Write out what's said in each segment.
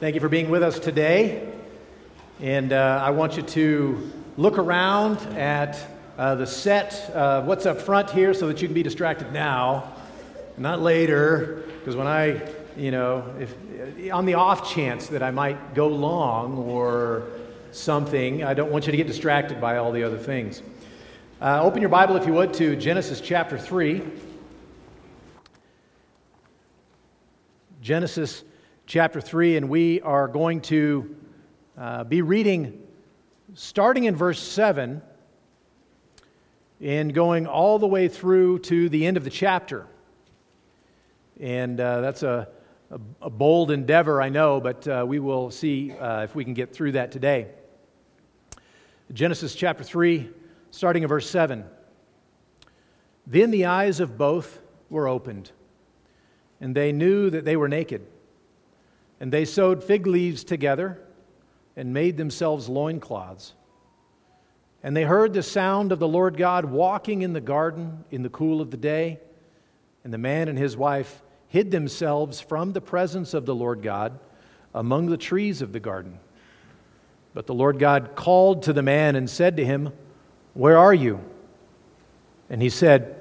Thank you for being with us today. And uh, I want you to look around at uh, the set, uh, what's up front here, so that you can be distracted now, not later, because when I, you know, if, on the off chance that I might go long or something, I don't want you to get distracted by all the other things. Uh, open your Bible, if you would, to Genesis chapter 3. Genesis chapter 3, and we are going to uh, be reading starting in verse 7 and going all the way through to the end of the chapter. And uh, that's a, a, a, bold endeavor, I know, but uh, we will see uh, if we can get through that today. Genesis chapter 3, starting in verse 7. Then the eyes of both were opened, and they knew that they were naked. And they sewed fig leaves together and made themselves loincloths. And they heard the sound of the Lord God walking in the garden in the cool of the day. And the man and his wife hid themselves from the presence of the Lord God among the trees of the garden. But the Lord God called to the man and said to him, Where are you? And he said,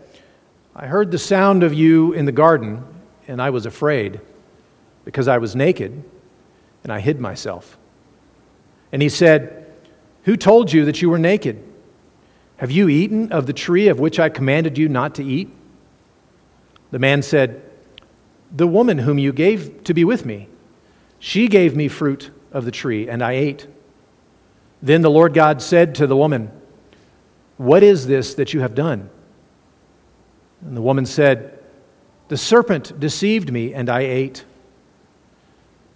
I heard the sound of you in the garden, and I was afraid because I was naked and I hid myself. And he said, Who told you that you were naked? Have you eaten of the tree of which I commanded you not to eat? The man said, The woman whom you gave to be with me, she gave me fruit of the tree, and I ate. Then the Lord God said to the woman, What is this that you have done? And the woman said, The serpent deceived me, and I ate.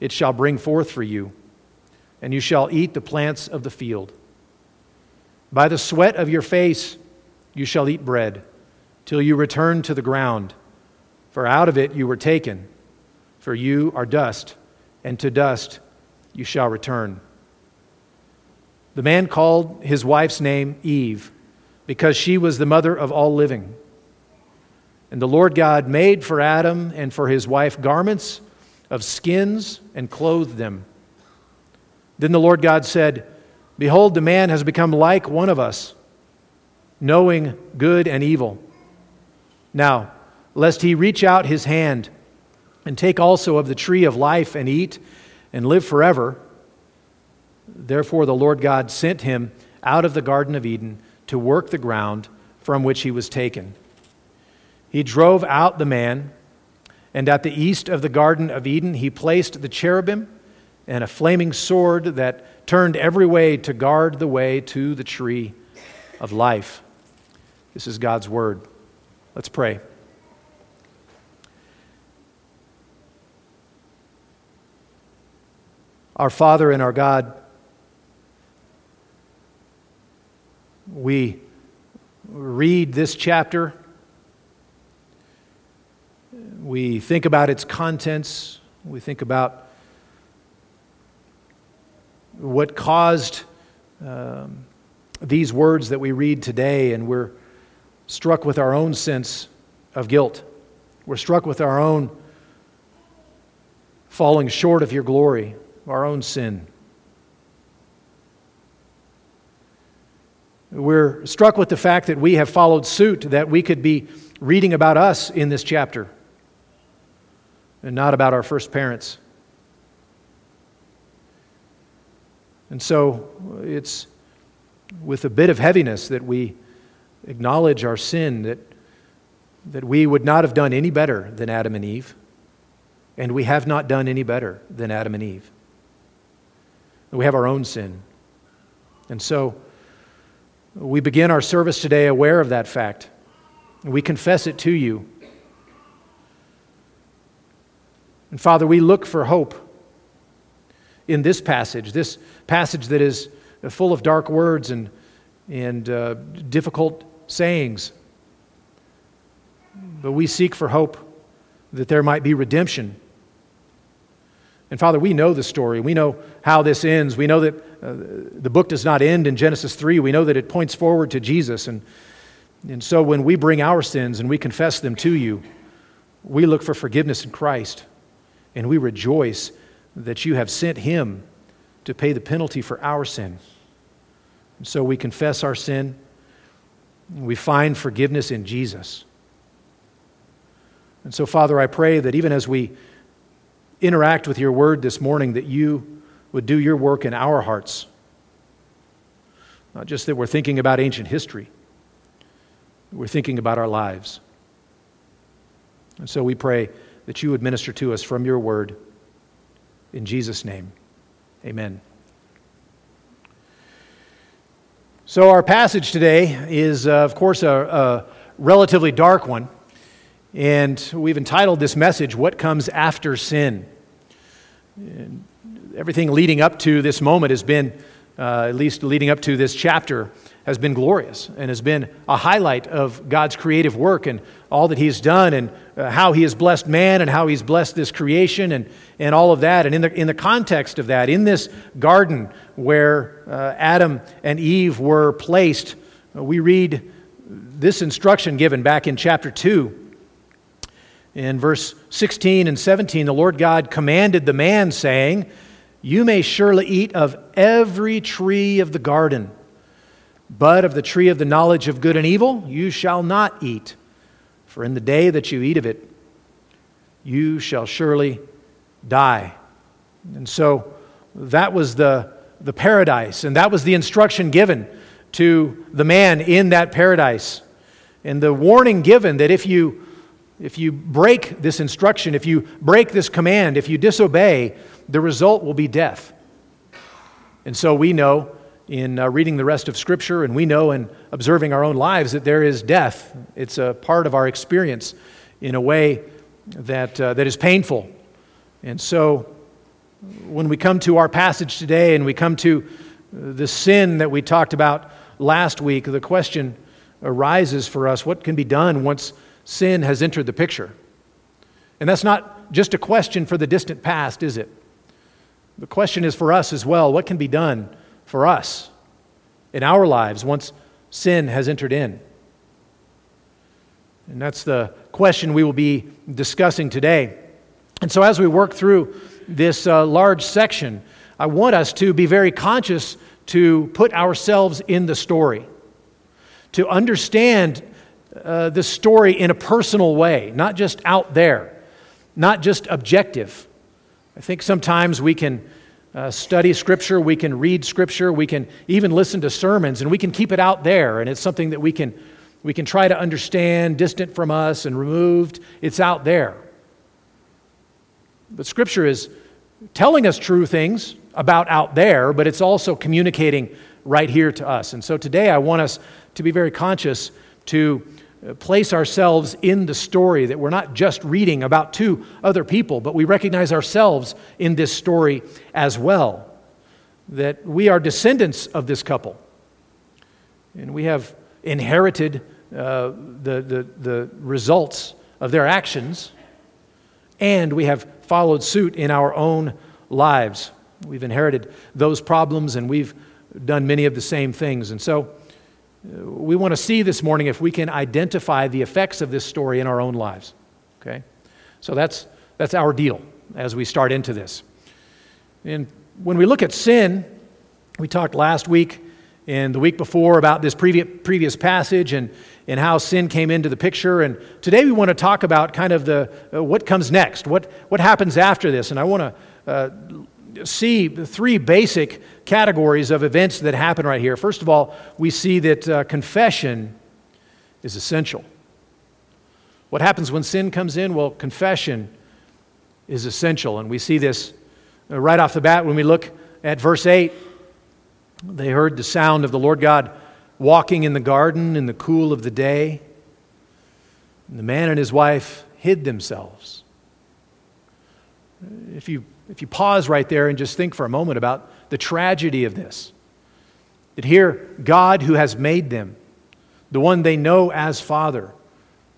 it shall bring forth for you, and you shall eat the plants of the field. By the sweat of your face you shall eat bread, till you return to the ground, for out of it you were taken, for you are dust, and to dust you shall return. The man called his wife's name Eve, because she was the mother of all living. And the Lord God made for Adam and for his wife garments of skins and clothed them. Then the Lord God said, Behold, the man has become like one of us, knowing good and evil. Now, lest he reach out his hand and take also of the tree of life and eat and live forever. Therefore, the Lord God sent him out of the Garden of Eden to work the ground from which he was taken. He drove out the man and at the east of the Garden of Eden, he placed the cherubim and a flaming sword that turned every way to guard the way to the tree of life. This is God's word. Let's pray. Our Father and our God, we read this chapter we think about its contents, we think about what caused um, these words that we read today, and we're struck with our own sense of guilt. We're struck with our own falling short of your glory, our own sin. We're struck with the fact that we have followed suit, that we could be reading about us in this chapter and not about our first parents. And so it's with a bit of heaviness that we acknowledge our sin, that, that we would not have done any better than Adam and Eve, and we have not done any better than Adam and Eve. We have our own sin. And so we begin our service today aware of that fact. We confess it to you. And Father, we look for hope in this passage, this passage that is full of dark words and, and uh, difficult sayings. But we seek for hope that there might be redemption. And Father, we know the story. We know how this ends. We know that uh, the book does not end in Genesis 3. We know that it points forward to Jesus. And, and so when we bring our sins and we confess them to you, we look for forgiveness in Christ. And we rejoice that you have sent him to pay the penalty for our sin. And so we confess our sin. We find forgiveness in Jesus. And so, Father, I pray that even as we interact with your word this morning, that you would do your work in our hearts. Not just that we're thinking about ancient history, we're thinking about our lives. And so we pray that you would minister to us from your word. In Jesus' name, amen. So, our passage today is, uh, of course, a, a, relatively dark one. And we've entitled this message, What Comes After Sin? And everything leading up to this moment has been, uh, at least leading up to this chapter, has been glorious and has been a highlight of God's creative work and all that He's done and uh, how He has blessed man and how He's blessed this creation and, and all of that. And in the, in the context of that, in this garden where uh, Adam and Eve were placed, uh, we read this instruction given back in chapter 2. In verse 16 and 17, the Lord God commanded the man, saying, You may surely eat of every tree of the garden. But of the tree of the knowledge of good and evil you shall not eat, for in the day that you eat of it, you shall surely die. And so that was the, the paradise, and that was the instruction given to the man in that paradise. And the warning given that if you if you break this instruction, if you break this command, if you disobey, the result will be death. And so we know in uh, reading the rest of Scripture, and we know in observing our own lives that there is death. It's a part of our experience in a way that, uh, that is painful. And so, when we come to our passage today and we come to uh, the sin that we talked about last week, the question arises for us what can be done once sin has entered the picture? And that's not just a question for the distant past, is it? The question is for us as well what can be done for us in our lives once sin has entered in? And that's the question we will be discussing today. And so, as we work through this uh, large section, I want us to be very conscious to put ourselves in the story, to understand uh, the story in a personal way, not just out there, not just objective. I think sometimes we can uh, study Scripture, we can read Scripture, we can even listen to sermons, and we can keep it out there. And it's something that we can, we can try to understand, distant from us and removed. It's out there. But Scripture is telling us true things about out there, but it's also communicating right here to us. And so today I want us to be very conscious to place ourselves in the story, that we're not just reading about two other people, but we recognize ourselves in this story as well. That we are descendants of this couple. And we have inherited uh, the, the, the results of their actions, and we have followed suit in our own lives. We've inherited those problems, and we've done many of the same things. And so, we want to see this morning if we can identify the effects of this story in our own lives. Okay? So that's, that's our deal as we start into this. And when we look at sin, we talked last week and the week before about this previous, previous passage and, and how sin came into the picture. And today we want to talk about kind of the, uh, what comes next, what, what happens after this. And I want to uh, see three basic categories of events that happen right here. First of all, we see that uh, confession is essential. What happens when sin comes in? Well, confession is essential. And we see this uh, right off the bat when we look at verse 8. They heard the sound of the Lord God walking in the garden in the cool of the day. And the man and his wife hid themselves. If you, if you pause right there and just think for a moment about the tragedy of this, that here, God who has made them, the one they know as Father,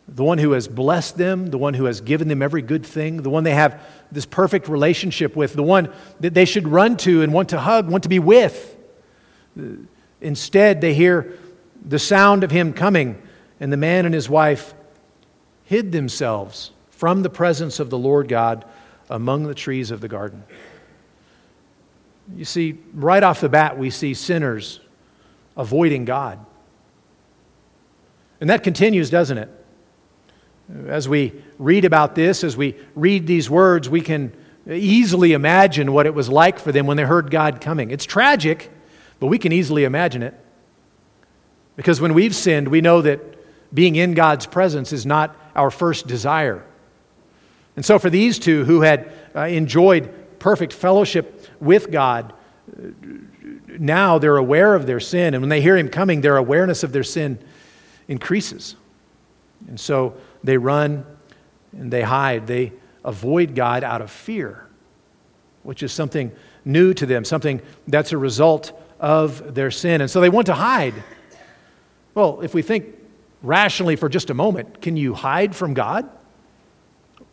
the one who has blessed them, the one who has given them every good thing, the one they have this perfect relationship with, the one that they should run to and want to hug, want to be with. Instead, they hear the sound of him coming, and the man and his wife hid themselves from the presence of the Lord God among the trees of the garden. You see, right off the bat, we see sinners avoiding God. And that continues, doesn't it? As we read about this, as we read these words, we can easily imagine what it was like for them when they heard God coming. It's tragic, but we can easily imagine it. Because when we've sinned, we know that being in God's presence is not our first desire. And so, for these two who had uh, enjoyed perfect fellowship with God, now they're aware of their sin. And when they hear Him coming, their awareness of their sin increases. And so they run and they hide. They avoid God out of fear, which is something new to them, something that's a result of their sin. And so they want to hide. Well, if we think rationally for just a moment, can you hide from God?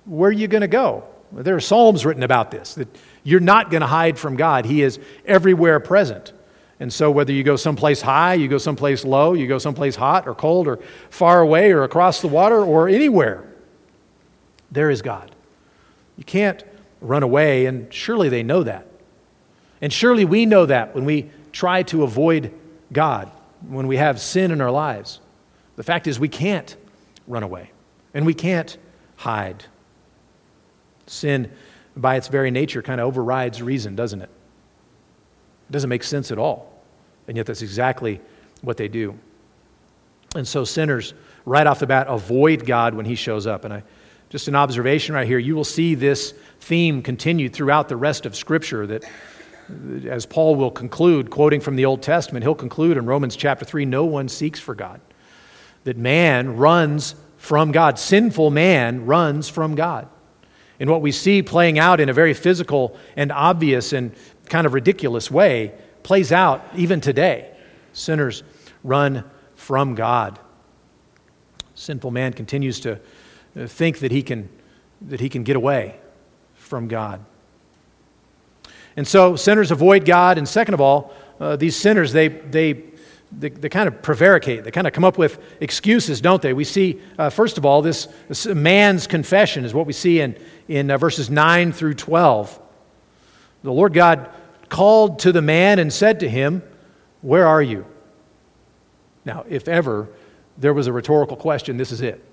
Where are you going to go? There are Psalms written about this, that you're not going to hide from God. He is everywhere present. And so, whether you go someplace high, you go someplace low, you go someplace hot or cold or far away or across the water or anywhere, there is God. You can't run away, and surely they know that. And surely we know that when we try to avoid God, when we have sin in our lives. The fact is, we can't run away, and we can't hide. Sin, by its very nature, kind of overrides reason, doesn't it? It doesn't make sense at all. And yet, that's exactly what they do. And so, sinners, right off the bat, avoid God when He shows up. And I, just an observation right here, you will see this theme continued throughout the rest of Scripture that, as Paul will conclude, quoting from the Old Testament, he'll conclude in Romans chapter 3 no one seeks for God. That man runs from God, sinful man runs from God. And what we see playing out in a very physical and obvious and kind of ridiculous way plays out even today. Sinners run from God. Sinful man continues to uh, think that he can, that he can get away from God. And so sinners avoid God. And second of all, uh, these sinners, they, they, they, they, kind of prevaricate. They kind of come up with excuses, don't they? We see, uh, first of all, this, this, man's confession is what we see in, in uh, verses 9 through 12. The Lord God called to the man and said to him, Where are you? Now, if ever there was a rhetorical question, this is it.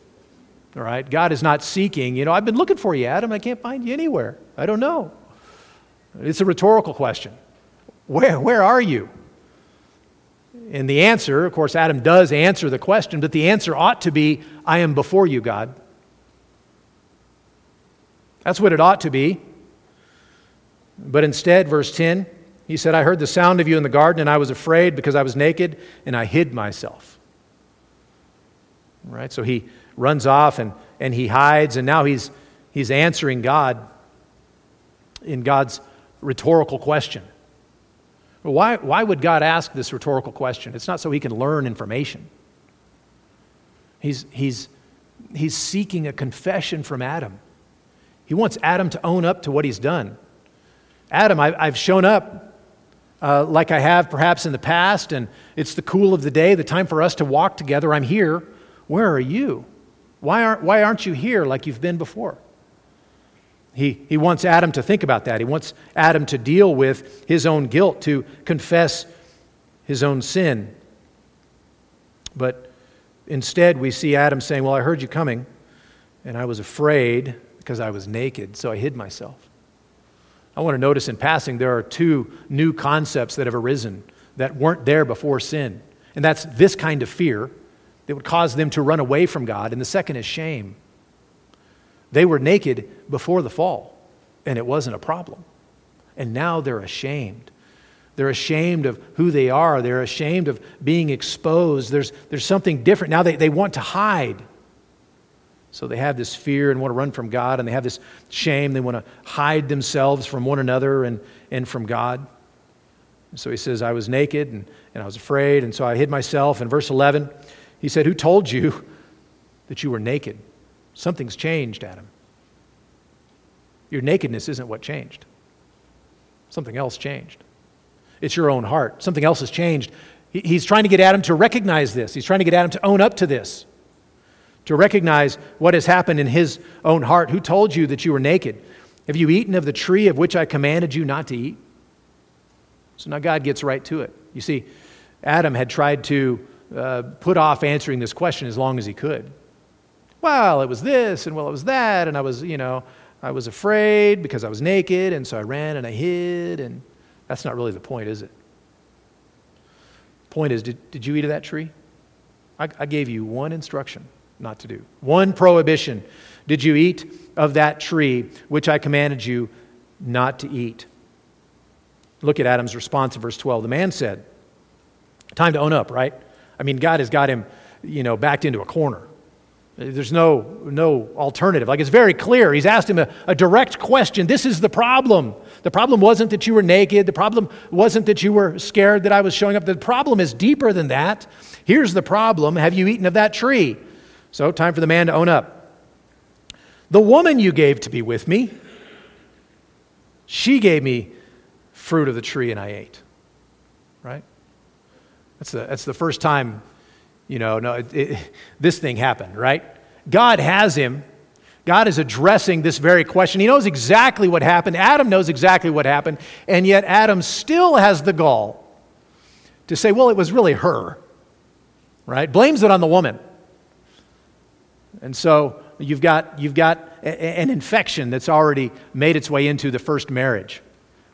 All right? God is not seeking, you know, I've been looking for you, Adam. I can't find you anywhere. I don't know. It's a rhetorical question. Where, where are you? And the answer, of course, Adam does answer the question, but the answer ought to be, I am before you, God. That's what it ought to be. But instead, verse 10, he said, I heard the sound of you in the garden, and I was afraid because I was naked, and I hid myself. Right? So he runs off and, and he hides, and now he's, he's answering God in God's rhetorical question. Why, why would God ask this rhetorical question? It's not so he can learn information. He's, he's, he's seeking a confession from Adam. He wants Adam to own up to what he's done. Adam, I, have shown up uh, like I have perhaps in the past, and it's the cool of the day, the time for us to walk together. I'm here. Where are you? Why aren't, why aren't you here like you've been before? He, he wants Adam to think about that. He wants Adam to deal with his own guilt, to confess his own sin. But instead, we see Adam saying, Well, I heard you coming, and I was afraid because I was naked, so I hid myself. I want to notice in passing there are two new concepts that have arisen that weren't there before sin. And that's this kind of fear that would cause them to run away from God, and the second is shame. They were naked before the fall, and it wasn't a problem. And now they're ashamed. They're ashamed of who they are. They're ashamed of being exposed. There's, there's something different. Now they, they want to hide. So they have this fear and want to run from God, and they have this shame. They want to hide themselves from one another and, and from God. So he says, I was naked and, and I was afraid, and so I hid myself. In verse 11, he said, Who told you that you were naked? Something's changed, Adam. Your nakedness isn't what changed, something else changed. It's your own heart. Something else has changed. He's trying to get Adam to recognize this, he's trying to get Adam to own up to this to recognize what has happened in his own heart. Who told you that you were naked? Have you eaten of the tree of which I commanded you not to eat? So now God gets right to it. You see, Adam had tried to uh, put off answering this question as long as he could. Well, it was this, and well, it was that, and I was, you know, I was afraid because I was naked, and so I ran and I hid, and that's not really the point, is it? Point is, did, did you eat of that tree? I, I gave you one instruction not to do. One prohibition Did you eat of that tree which I commanded you not to eat? Look at Adam's response in verse 12. The man said, Time to own up, right? I mean, God has got him, you know, backed into a corner. There's no, no alternative. Like it's very clear. He's asked him a, a direct question. This is the problem. The problem wasn't that you were naked. The problem wasn't that you were scared that I was showing up. The problem is deeper than that. Here's the problem Have you eaten of that tree? So, time for the man to own up. The woman you gave to be with me, she gave me fruit of the tree and I ate. Right? That's the, that's the first time, you know, no, it, it, this thing happened, right? God has him. God is addressing this very question. He knows exactly what happened. Adam knows exactly what happened. And yet, Adam still has the gall to say, well, it was really her, right? Blames it on the woman. And so you've got, you've got a, an infection that's already made its way into the first marriage,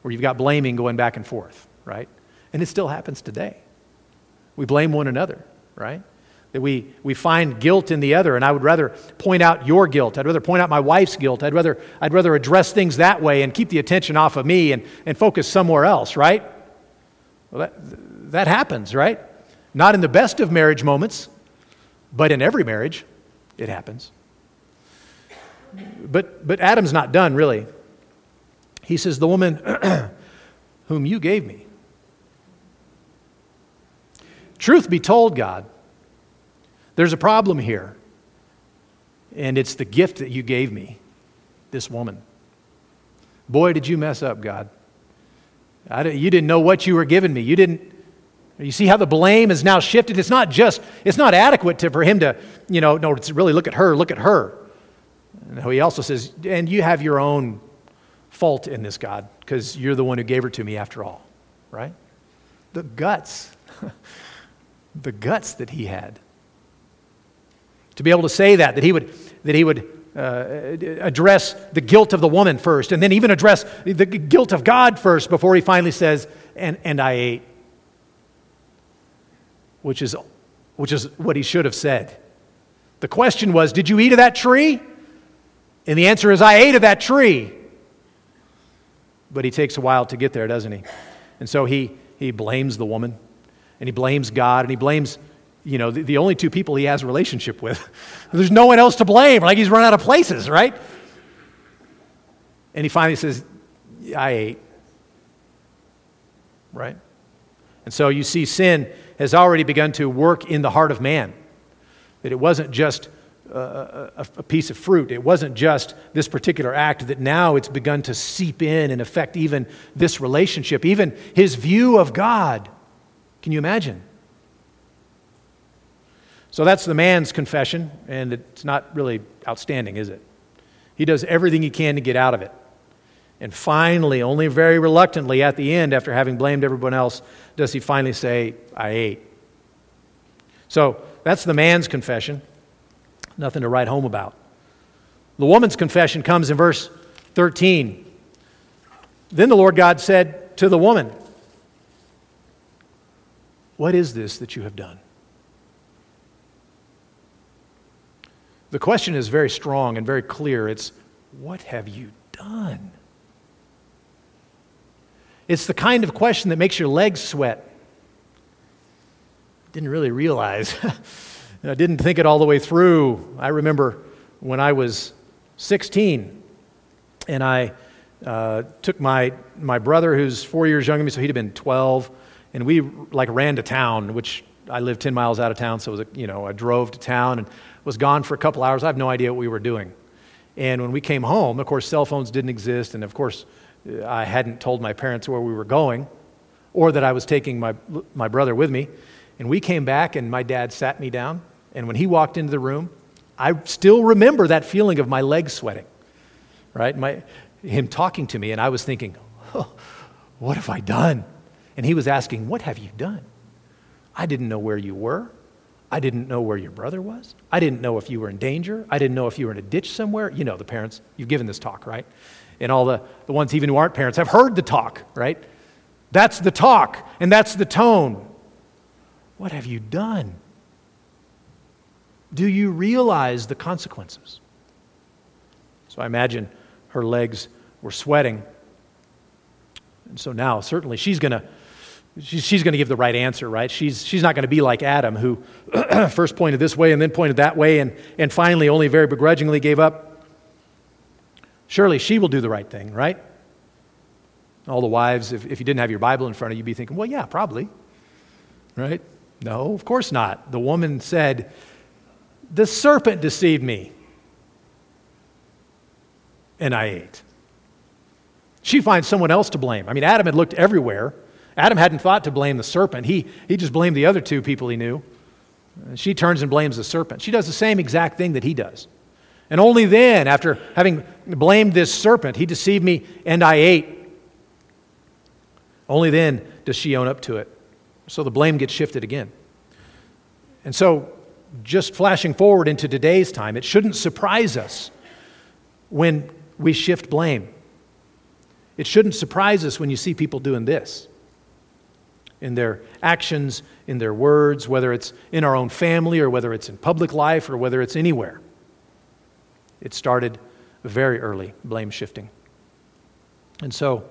where you've got blaming going back and forth, right? And it still happens today. We blame one another, right? That we, we find guilt in the other, and I would rather point out your guilt. I'd rather point out my wife's guilt. I'd rather, I'd rather address things that way and keep the attention off of me and, and focus somewhere else, right? Well, that, that happens, right? Not in the best of marriage moments, but in every marriage. It happens. But, but Adam's not done, really. He says, The woman whom you gave me. Truth be told, God, there's a problem here. And it's the gift that you gave me, this woman. Boy, did you mess up, God. you didn't know what you were giving me. You didn't, you see how the blame is now shifted? It's not just, it's not adequate to, for him to, you know, no, it's really look at her, look at her. No, he also says, and you have your own fault in this, God, because you're the one who gave her to me after all, right? The guts, the guts that he had. To be able to say that, that he would, that he would uh, address the guilt of the woman first, and then even address the guilt of God first before he finally says, and, and I ate which is, which is what he should have said. The question was, Did you eat of that tree? And the answer is, I ate of that tree. But he takes a while to get there, doesn't he? And so he, he blames the woman, and he blames God, and he blames, you know, the, the only two people he has a relationship with. There's no one else to blame. Like he's run out of places, right? And he finally says, I ate. Right? And so you see sin has already begun to work in the heart of man. That it wasn't just a, a, a, piece of fruit, it wasn't just this particular act, that now it's begun to seep in and affect even this relationship, even his view of God. Can you imagine? So that's the man's confession, and it's not really outstanding, is it? He does everything he can to get out of it. And finally, only very reluctantly at the end, after having blamed everyone else, does he finally say, I ate. So that's the man's confession. Nothing to write home about. The woman's confession comes in verse 13. Then the Lord God said to the woman, What is this that you have done? The question is very strong and very clear. It's, What have you done? It's the kind of question that makes your legs sweat. Didn't really realize. I didn't think it all the way through. I remember when I was 16 and I uh, took my, my brother, who's four years younger than me, so he'd have been 12, and we like ran to town, which I lived 10 miles out of town, so it was a, you know, I drove to town and was gone for a couple hours. I have no idea what we were doing. And when we came home, of course, cell phones didn't exist, and of course, uh, I hadn't told my parents where we were going or that I was taking my, my brother with me. And we came back, and my dad sat me down. And when he walked into the room, I still remember that feeling of my legs sweating, right? My, him talking to me, and I was thinking, oh, what have I done? And he was asking, What have you done? I didn't know where you were. I didn't know where your brother was. I didn't know if you were in danger. I didn't know if you were in a ditch somewhere. You know, the parents, you've given this talk, right? And all the, the ones even who aren't parents have heard the talk, right? That's the talk, and that's the tone. What have you done? Do you realize the consequences? So I imagine her legs were sweating. And so now, certainly, she's going to. She's, going to give the right answer, right? She's, she's not going to be like Adam, who first pointed this way and then pointed that way and, and finally only very begrudgingly gave up. Surely she will do the right thing, right? All the wives, if, if you didn't have your Bible in front of you, you'd be thinking, well, yeah, probably. Right? No, of course not. The woman said, The serpent deceived me and I ate. She finds someone else to blame. I mean, Adam had looked everywhere. Adam hadn't thought to blame the serpent, he, he just blamed the other two people he knew. Uh, she turns and blames the serpent. She does the same exact thing that he does. And only then, after having blamed this serpent, he deceived me and I ate. Only then does she own up to it. So the blame gets shifted again. And so, just flashing forward into today's time, it shouldn't surprise us when we shift blame. It shouldn't surprise us when you see people doing this in their actions, in their words, whether it's in our own family or whether it's in public life or whether it's anywhere. It started very early, blame shifting. And so,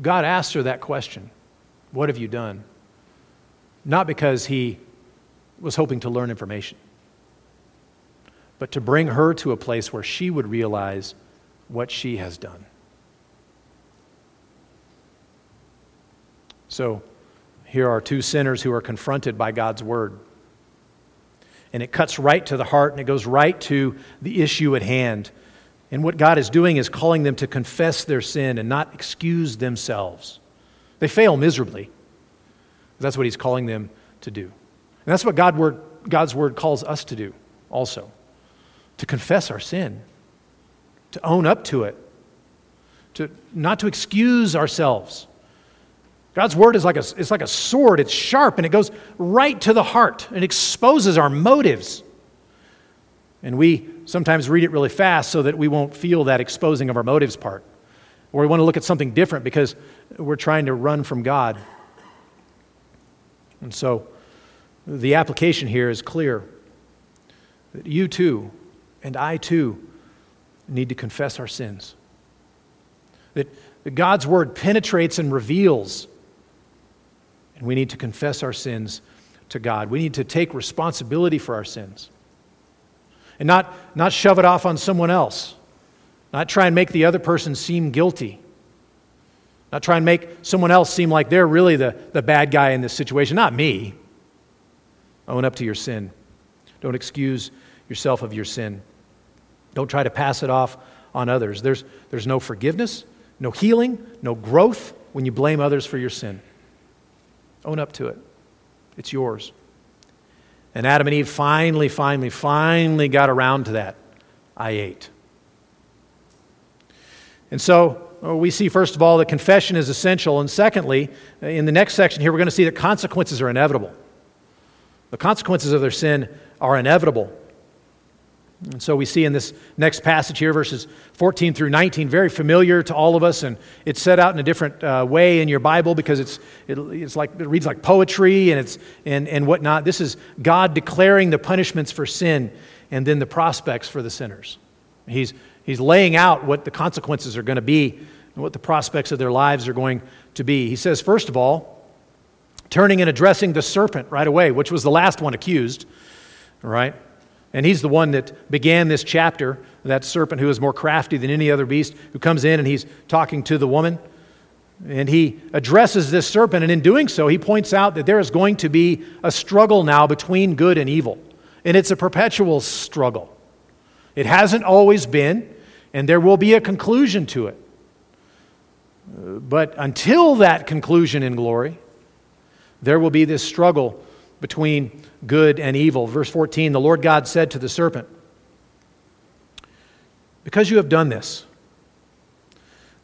God asked her that question What have you done? Not because he was hoping to learn information but to bring her to a place where she would realize what she has done. So, here are two sinners who are confronted by God's word. And it cuts right to the heart and it goes right to the issue at hand. And what God is doing is calling them to confess their sin and not excuse themselves. They fail miserably. That's what He's calling them to do. And that's what God word, God's word calls us to do also to confess our sin, to own up to it, to not to excuse ourselves. God's word is like a, it's like a sword, it's sharp, and it goes right to the heart and exposes our motives. And we sometimes read it really fast so that we won't feel that exposing of our motives part. Or we want to look at something different because we're trying to run from God. And so the application here is clear that you too and I too need to confess our sins. That God's word penetrates and reveals, and we need to confess our sins to God. We need to take responsibility for our sins and not, not shove it off on someone else, not try and make the other person seem guilty. Not try and make someone else seem like they're really the, the bad guy in this situation, not me. Own up to your sin. Don't excuse yourself of your sin. Don't try to pass it off on others. There's, there's no forgiveness, no healing, no growth when you blame others for your sin. Own up to it. It's yours. And Adam and Eve finally, finally, finally got around to that. I ate. And so uh, we see, first of all, that confession is essential. And secondly, uh, in the next section here, we're going to see that consequences are inevitable. The consequences of their sin are inevitable. And so we see in this next passage here, verses 14 through 19, very familiar to all of us, and it's set out in a different uh, way in your Bible because it's, it, it's like, it reads like poetry and, it's, and, and whatnot. This is God declaring the punishments for sin and then the prospects for the sinners. He's, he's laying out what the consequences are going to be and what the prospects of their lives are going to be. He says, first of all, turning and addressing the serpent right away, which was the last one accused, right? And he's the one that began this chapter, that serpent who is more crafty than any other beast, who comes in and he's talking to the woman. And he addresses this serpent, and in doing so, he points out that there is going to be a struggle now between good and evil. And it's a perpetual struggle. It hasn't always been, and there will be a conclusion to it. But until that conclusion in glory, there will be this struggle between good and evil. Verse 14 The Lord God said to the serpent, Because you have done this,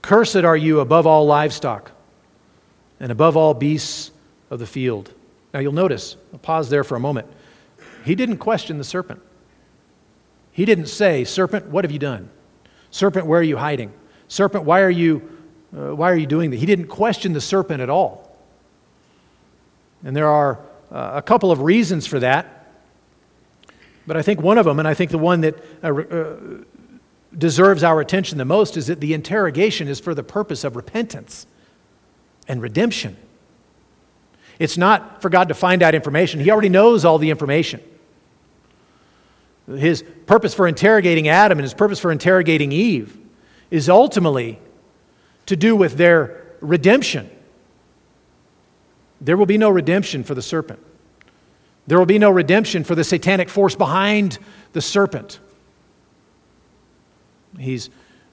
cursed are you above all livestock and above all beasts of the field. Now you'll notice, I'll pause there for a moment. He didn't question the serpent. He didn't say, Serpent, what have you done? Serpent, where are you hiding? Serpent, why are you, uh, why are you doing that? He didn't question the serpent at all. And there are uh, a couple of reasons for that. But I think one of them, and I think the one that uh, uh, deserves our attention the most, is that the interrogation is for the purpose of repentance and redemption. It's not for God to find out information, He already knows all the information. His purpose for interrogating Adam and his purpose for interrogating Eve is ultimately to do with their redemption. There will be no redemption for the serpent. There will be no redemption for the satanic force behind the serpent. He's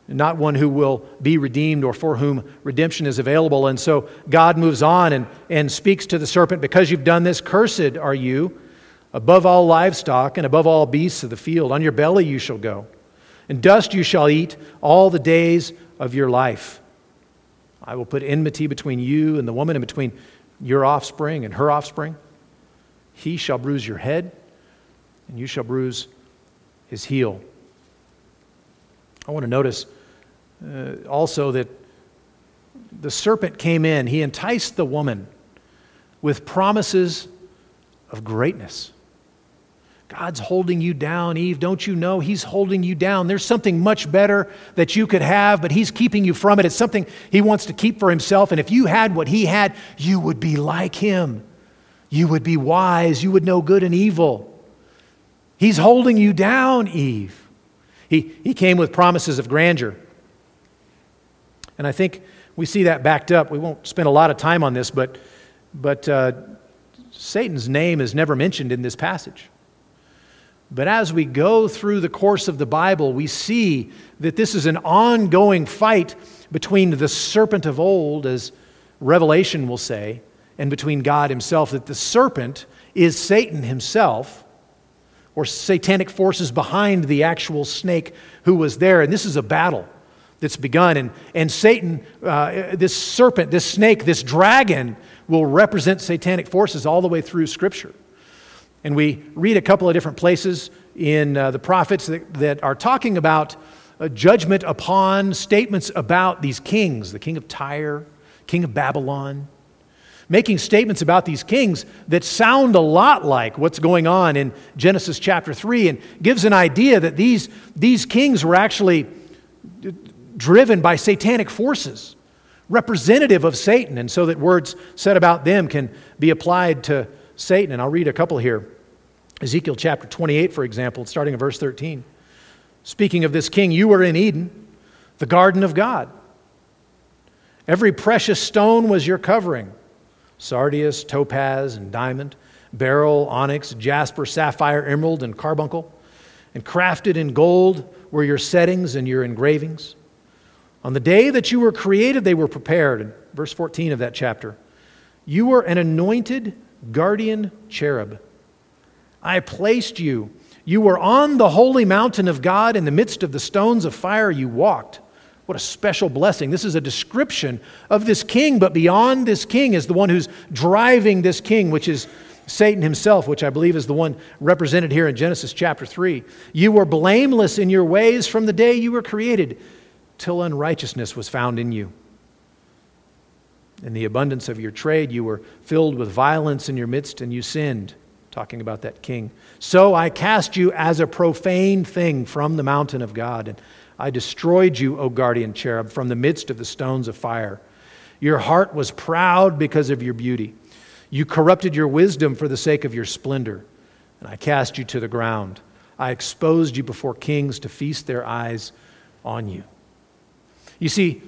not one who will be redeemed or for whom redemption is available. And so God moves on and, and speaks to the serpent Because you've done this, cursed are you above all livestock and above all beasts of the field. On your belly you shall go, and dust you shall eat all the days of your life. I will put enmity between you and the woman, and between your offspring and her offspring. He shall bruise your head, and you shall bruise his heel. I want to notice uh, also that the serpent came in, he enticed the woman with promises of greatness. God's holding you down, Eve. Don't you know He's holding you down? There's something much better that you could have, but He's keeping you from it. It's something He wants to keep for Himself. And if you had what He had, you would be like Him. You would be wise. You would know good and evil. He's holding you down, Eve. He, he came with promises of grandeur. And I think we see that backed up. We won't spend a lot of time on this, but, but uh, Satan's name is never mentioned in this passage. But as we go through the course of the Bible, we see that this is an ongoing fight between the serpent of old, as Revelation will say, and between God Himself. That the serpent is Satan himself, or satanic forces behind the actual snake who was there. And this is a battle that's begun. And, and Satan, uh, this serpent, this snake, this dragon, will represent satanic forces all the way through Scripture. And we read a couple of different places in uh, the prophets that, that, are talking about a judgment upon statements about these kings the king of Tyre, king of Babylon, making statements about these kings that sound a lot like what's going on in Genesis chapter 3 and gives an idea that these, these kings were actually driven by satanic forces, representative of Satan, and so that words said about them can be applied to Satan. And I'll read a couple here. Ezekiel chapter 28, for example, starting at verse 13. Speaking of this king, you were in Eden, the garden of God. Every precious stone was your covering sardius, topaz, and diamond, beryl, onyx, jasper, sapphire, emerald, and carbuncle. And crafted in gold were your settings and your engravings. On the day that you were created, they were prepared. In verse 14 of that chapter. You were an anointed guardian cherub. I placed you. You were on the holy mountain of God in the midst of the stones of fire you walked. What a special blessing. This is a description of this king, but beyond this king is the one who's driving this king, which is Satan himself, which I believe is the one represented here in Genesis chapter 3. You were blameless in your ways from the day you were created till unrighteousness was found in you. In the abundance of your trade, you were filled with violence in your midst, and you sinned. Talking about that king. So I cast you as a profane thing from the mountain of God, and I destroyed you, O guardian cherub, from the midst of the stones of fire. Your heart was proud because of your beauty. You corrupted your wisdom for the sake of your splendor, and I cast you to the ground. I exposed you before kings to feast their eyes on you. You see,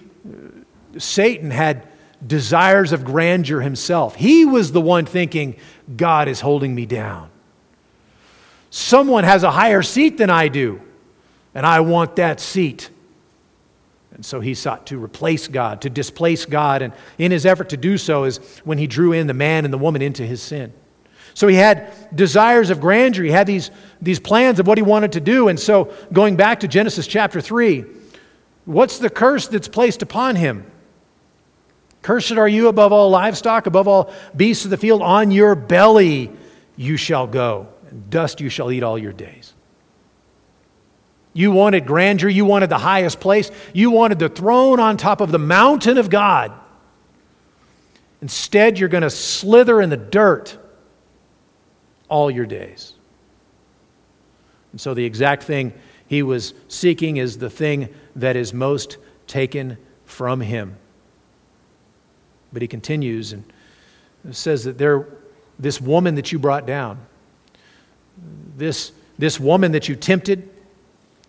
Satan had desires of grandeur himself. He was the one thinking, God is holding me down. Someone has a higher seat than I do, and I want that seat. And so he sought to replace God, to displace God. And in his effort to do so is when he drew in the man and the woman into his sin. So he had desires of grandeur. He had these, these plans of what he wanted to do. And so, going back to Genesis chapter 3, what's the curse that's placed upon him? Cursed are you above all livestock, above all beasts of the field. On your belly you shall go, and dust you shall eat all your days. You wanted grandeur, you wanted the highest place, you wanted the throne on top of the mountain of God. Instead, you're going to slither in the dirt all your days. And so, the exact thing he was seeking is the thing that is most taken from him. But he continues and says that there, this woman that you brought down, this, this woman that you tempted,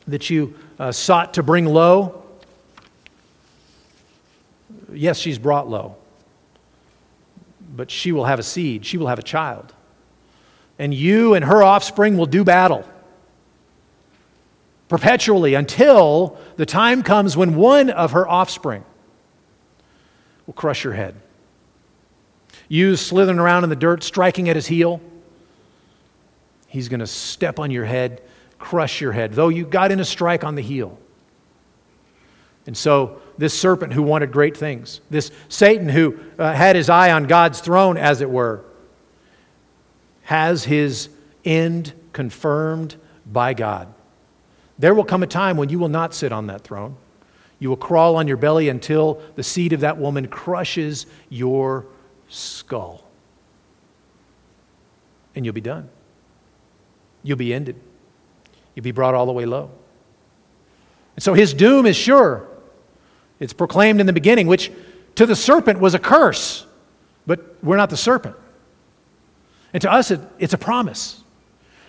that you uh, sought to bring low, yes, she's brought low, but she will have a seed, she will have a child. And you and her offspring will do battle perpetually until the time comes when one of her offspring will crush your head. You slithering around in the dirt, striking at his heel, he's going to step on your head, crush your head, though you got in a strike on the heel. And so, this serpent who wanted great things, this Satan who uh, had his eye on God's throne, as it were, has his end confirmed by God. There will come a time when you will not sit on that throne. You will crawl on your belly until the seed of that woman crushes your skull. And you'll be done. You'll be ended. You'll be brought all the way low. And so his doom is sure. It's proclaimed in the beginning, which to the serpent was a curse, but we're not the serpent. And to us, it, it's a promise.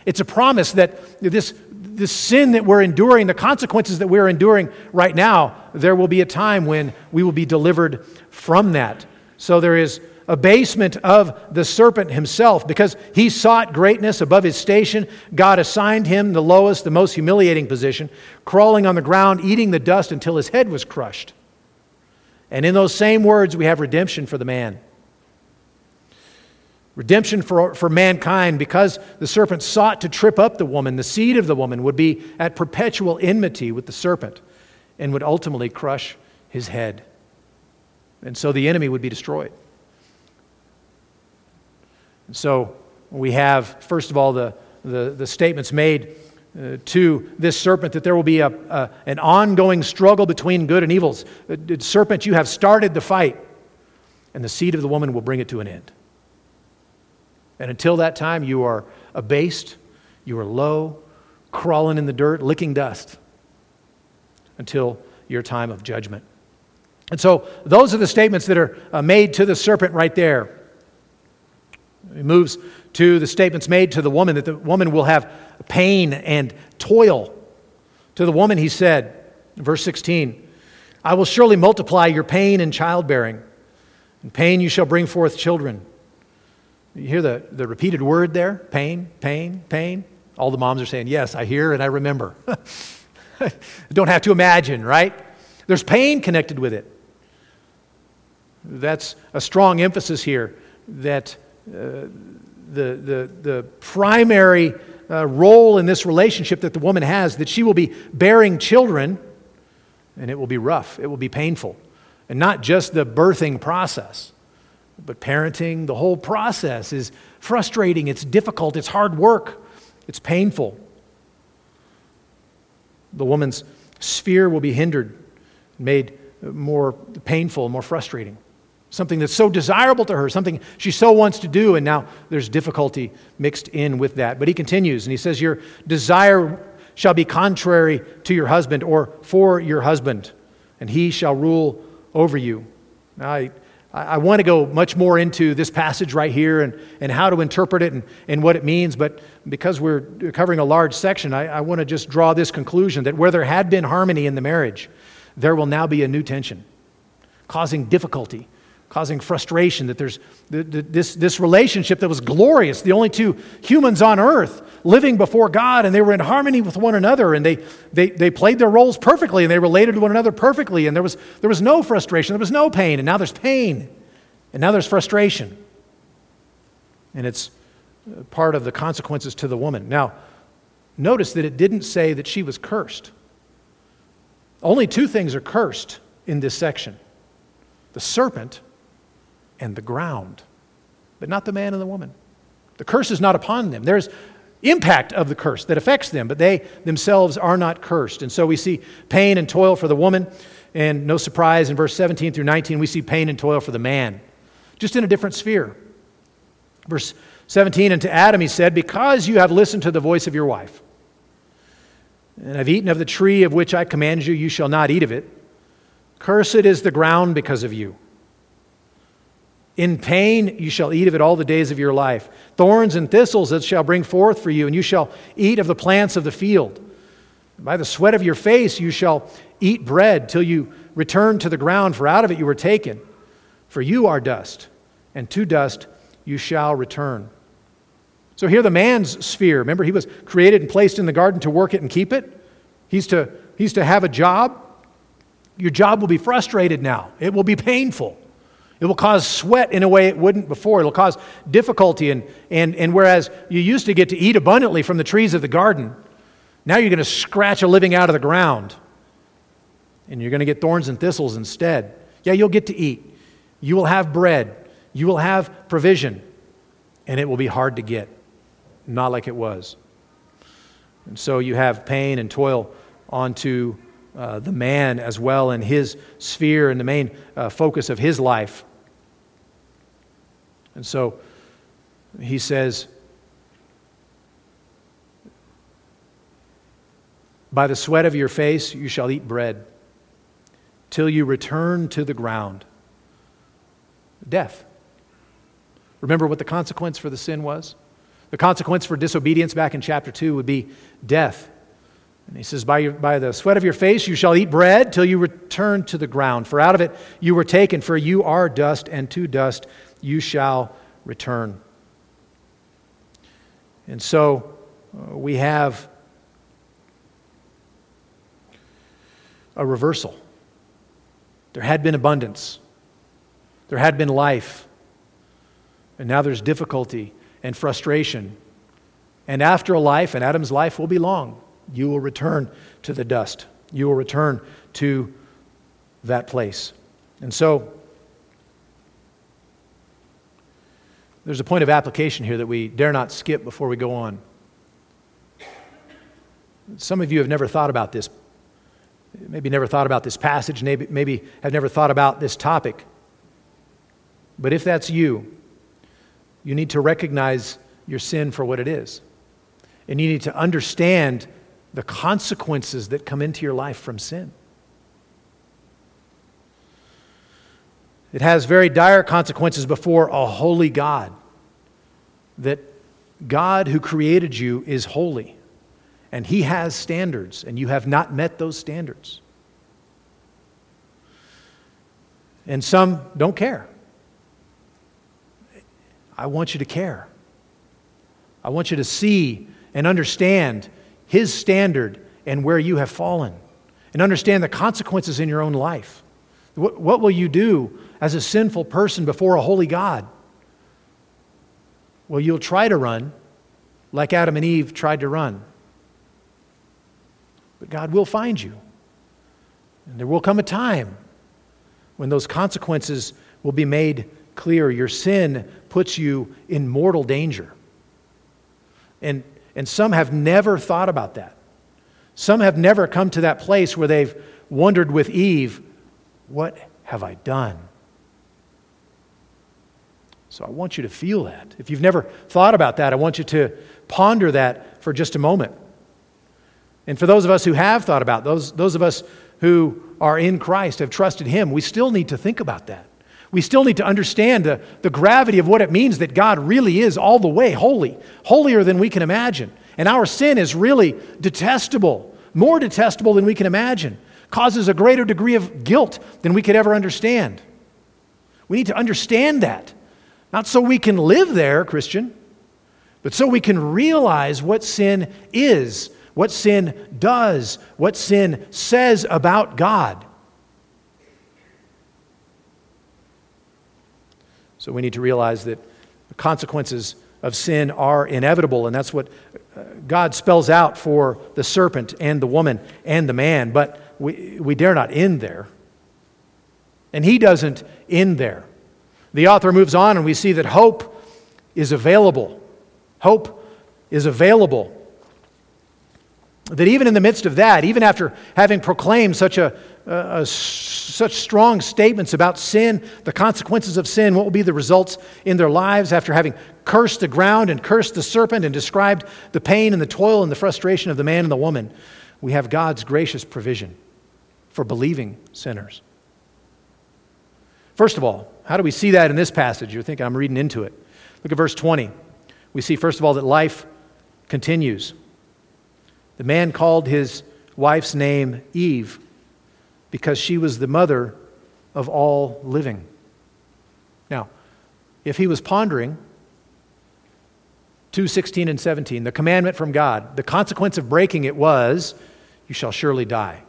It's a promise that this, this sin that we're enduring, the consequences that we're enduring right now, there will be a time when we will be delivered from that. So there is abasement of the serpent himself because he sought greatness above his station. God assigned him the lowest, the most humiliating position, crawling on the ground, eating the dust until his head was crushed. And in those same words, we have redemption for the man. Redemption for, for mankind, because the serpent sought to trip up the woman, the seed of the woman would be at perpetual enmity with the serpent and would ultimately crush his head. And so the enemy would be destroyed. And so we have, first of all, the, the, the statements made uh, to this serpent that there will be a, a, an ongoing struggle between good and evils. Uh, serpent, you have started the fight, and the seed of the woman will bring it to an end. And until that time, you are abased, you are low, crawling in the dirt, licking dust until your time of judgment. And so, those are the statements that are uh, made to the serpent right there. He moves to the statements made to the woman that the woman will have pain and toil. To the woman, he said, verse 16, I will surely multiply your pain in childbearing. In pain you shall bring forth children. You hear the, the repeated word there? Pain, pain, pain. All the moms are saying, Yes, I hear and I remember. Don't have to imagine, right? There's pain connected with it. That's a strong emphasis here that uh, the, the, the primary uh, role in this relationship that the woman has, that she will be bearing children, and it will be rough, it will be painful. And not just the birthing process, But parenting, the whole process is frustrating, it's difficult, it's hard work, it's painful. The woman's sphere will be hindered, made more painful, more frustrating. Something that's so desirable to her, something she so wants to do, and now there's difficulty mixed in with that. But he continues and he says, Your desire shall be contrary to your husband or for your husband, and he shall rule over you. Now, I, I want to go much more into this passage right here and, and how to interpret it and, and what it means, but because we're covering a large section, I, I want to just draw this conclusion that where there had been harmony in the marriage, there will now be a new tension, causing difficulty causing frustration that there's this, this relationship that was glorious, the only two humans on earth living before God, and they were in harmony with one another, and they, they, they played their roles perfectly, and they related to one another perfectly, and there was, there was no frustration, there was no pain, and now there's pain, and now there's frustration. And it's uh, part of the consequences to the woman. Now, notice that it didn't say that she was cursed. Only two things are cursed in this section the serpent and the ground, but not the man and the woman. The curse is not upon them. There's impact of the curse that affects them, but they themselves are not cursed. And so we see pain and toil for the woman, and no surprise in verse 17 through 19, we see pain and toil for the man, just in a different sphere. Verse 17, and to Adam he said, Because you have listened to the voice of your wife, and have eaten of the tree of which I command you, you shall not eat of it. Cursed is the ground because of you. In pain you shall eat of it all the days of your life. Thorns and thistles it shall bring forth for you, and you shall eat of the plants of the field. By the sweat of your face you shall eat bread till you return to the ground, for out of it you were taken. For you are dust, and to dust you shall return. So here the man's sphere. Remember, he was created and placed in the garden to work it and keep it. He's to, he's to have a job. Your job will be frustrated now, it will be painful. It will cause sweat in a way it wouldn't before. It'll cause difficulty. And, and, and whereas you used to get to eat abundantly from the trees of the garden, now you're going to scratch a living out of the ground. And you're going to get thorns and thistles instead. Yeah, you'll get to eat. You will have bread. You will have provision. And it will be hard to get, not like it was. And so you have pain and toil onto uh, the man as well in his sphere and the main uh, focus of his life. And so he says, By the sweat of your face you shall eat bread, till you return to the ground. Death. Remember what the consequence for the sin was? The consequence for disobedience back in chapter 2 would be death. And he says, by, your, by the sweat of your face you shall eat bread till you return to the ground. For out of it you were taken, for you are dust, and to dust you shall return. And so uh, we have a reversal. There had been abundance, there had been life, and now there's difficulty and frustration. And after a life, and Adam's life will be long, you will return to the dust. You will return to that place. And so, There's a point of application here that we dare not skip before we go on. Some of you have never thought about this, maybe never thought about this passage, maybe, maybe have never thought about this topic. But if that's you, you need to recognize your sin for what it is. And you need to understand the consequences that come into your life from sin. It has very dire consequences before a holy God. That God who created you is holy, and He has standards, and you have not met those standards. And some don't care. I want you to care. I want you to see and understand His standard and where you have fallen, and understand the consequences in your own life. What, what will you do as a sinful person before a holy God? Well, you'll try to run like Adam and Eve tried to run. But God will find you. And there will come a time when those consequences will be made clear. Your sin puts you in mortal danger. And, and some have never thought about that. Some have never come to that place where they've wondered with Eve, What have I done? So I want you to feel that. If you've never thought about that, I want you to ponder that for just a moment. And for those of us who have thought about those, those of us who are in Christ, have trusted Him, we still need to think about that. We still need to understand the, the gravity of what it means that God really is all the way holy, holier than we can imagine. And our sin is really detestable, more detestable than we can imagine, causes a greater degree of guilt than we could ever understand. We need to understand that. Not so we can live there, Christian, but so we can realize what sin is, what sin does, what sin says about God. So we need to realize that the consequences of sin are inevitable, and that's what uh, God spells out for the serpent and the woman and the man. But we, we dare not end there. And he doesn't end there. The author moves on, and we see that hope is available. Hope is available. That even in the midst of that, even after having proclaimed such a, uh, such strong statements about sin, the consequences of sin, what will be the results in their lives after having cursed the ground and cursed the serpent and described the pain and the toil and the frustration of the man and the woman. We have God's gracious provision for believing sinners. First of all, how do we see that in this passage? You're thinking I'm reading into it. Look at verse 20. We see, first of all, that life continues. The man called his wife's name Eve because she was the mother of all living. Now, if he was pondering 2 16 and 17, the commandment from God, the consequence of breaking it was, You shall surely die.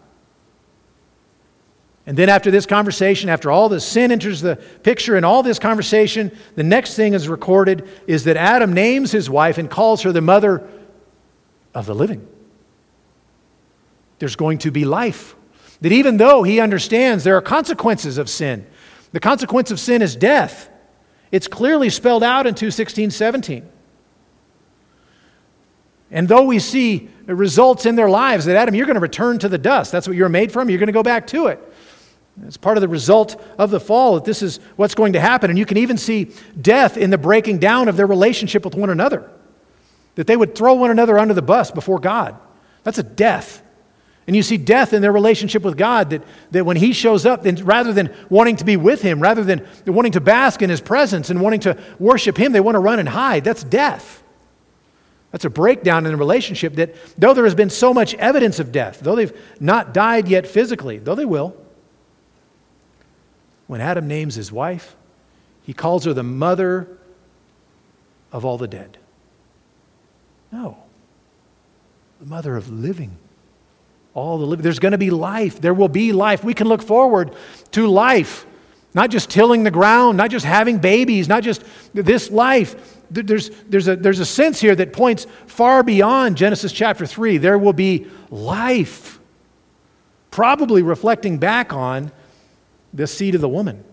And then, after this conversation, after all the sin enters the picture and all this conversation, the next thing is recorded is that Adam names his wife and calls her the mother of the living. There's going to be life. That even though he understands there are consequences of sin, the consequence of sin is death. It's clearly spelled out in 216, 17. And though we see results in their lives that, Adam, you're going to return to the dust. That's what you're made from. You're going to go back to it. It's part of the result of the fall that this is what's going to happen. And you can even see death in the breaking down of their relationship with one another. That they would throw one another under the bus before God. That's a death. And you see death in their relationship with God, that, that when He shows up, then rather than wanting to be with Him, rather than wanting to bask in His presence and wanting to worship Him, they want to run and hide. That's death. That's a breakdown in the relationship that, though there has been so much evidence of death, though they've not died yet physically, though they will, when Adam names his wife, he calls her the mother of all the dead. No, the mother of living all the living. There's going to be life. There will be life. We can look forward to life, not just tilling the ground, not just having babies, not just this life. There's, there's, a, there's a sense here that points far beyond Genesis chapter 3. There will be life, probably reflecting back on the seed of the woman.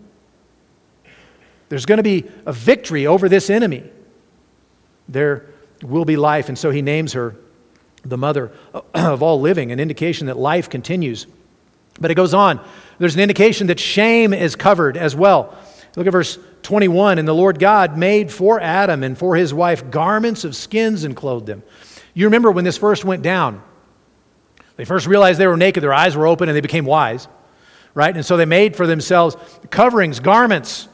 There's going to be a victory over this enemy. There will be life. And so he names her the mother of all living, an indication that life continues. But it goes on. There's an indication that shame is covered as well. Look at verse 21. And the Lord God made for Adam and for his wife garments of skins and clothed them. You remember when this first went down? They first realized they were naked, their eyes were open, and they became wise, right? And so they made for themselves coverings, garments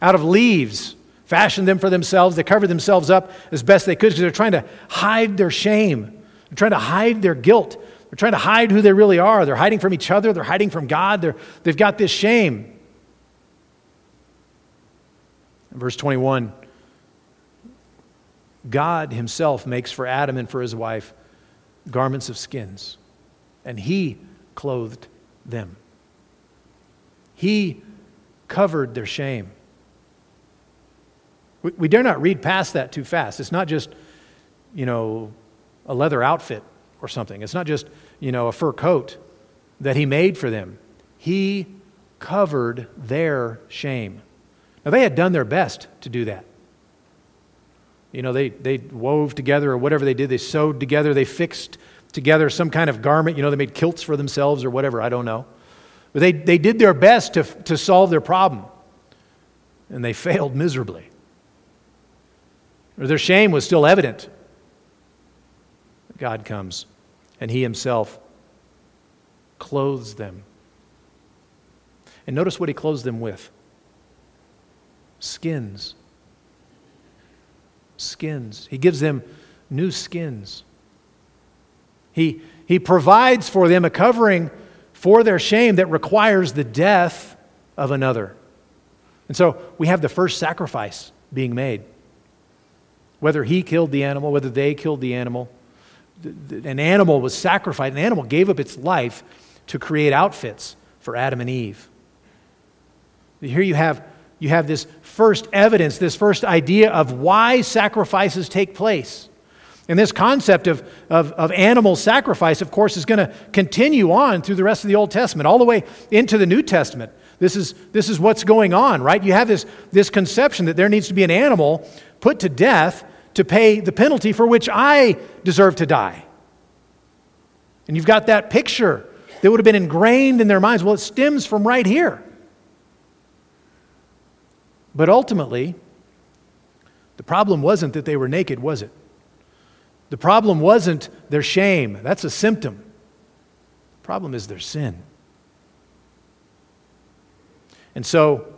out of leaves, fashioned them for themselves. They covered themselves up as best they could because they're trying to hide their shame. They're trying to hide their guilt. They're trying to hide who they really are. They're hiding from each other. They're hiding from God. They're, they've got this shame. Verse 21, God Himself makes for Adam and for his wife garments of skins, and He clothed them. He covered their shame. We, we dare not read past that too fast. It's not just, you know, a leather outfit or something. It's not just, you know, a fur coat that he made for them. He covered their shame. Now, they had done their best to do that. You know, they, they wove together or whatever they did, they sewed together, they fixed together some kind of garment. You know, they made kilts for themselves or whatever, I don't know. But they, they did their best to, to solve their problem, and they failed miserably. Or their shame was still evident. God comes, and He Himself clothes them. And notice what He clothes them with skins. Skins. He gives them new skins. He, he provides for them a covering for their shame that requires the death of another. And so we have the first sacrifice being made. Whether he killed the animal, whether they killed the animal, an animal was sacrificed. An animal gave up its life to create outfits for Adam and Eve. Here you have, you have this first evidence, this first idea of why sacrifices take place. And this concept of, of, of, animal sacrifice, of course, is going to continue on through the rest of the Old Testament, all the way into the New Testament. This is, this is what's going on, right? You have this, this conception that there needs to be an animal put to death to pay the penalty for which I deserve to die. And you've got that picture that would have been ingrained in their minds. Well, it stems from right here. But ultimately, the problem wasn't that they were naked, was it? The problem wasn't their shame. That's a symptom. The problem is their sin. And so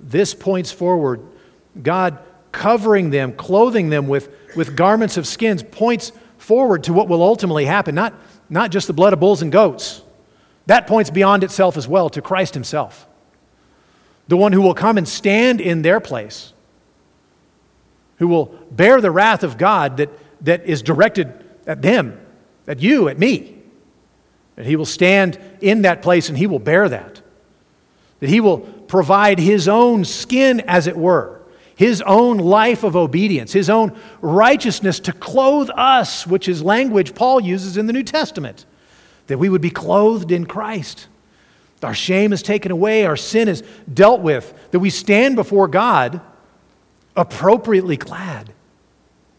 this points forward. God covering them, clothing them with, with garments of skins, points forward to what will ultimately happen, not, not just the blood of bulls and goats. That points beyond itself as well to Christ Himself, the one who will come and stand in their place, who will bear the wrath of God that that is directed at them, at you, at me. That he will stand in that place and he will bear that. That he will provide his own skin, as it were, his own life of obedience, his own righteousness to clothe us, which is language Paul uses in the New Testament. That we would be clothed in Christ. Our shame is taken away, our sin is dealt with, that we stand before God appropriately clad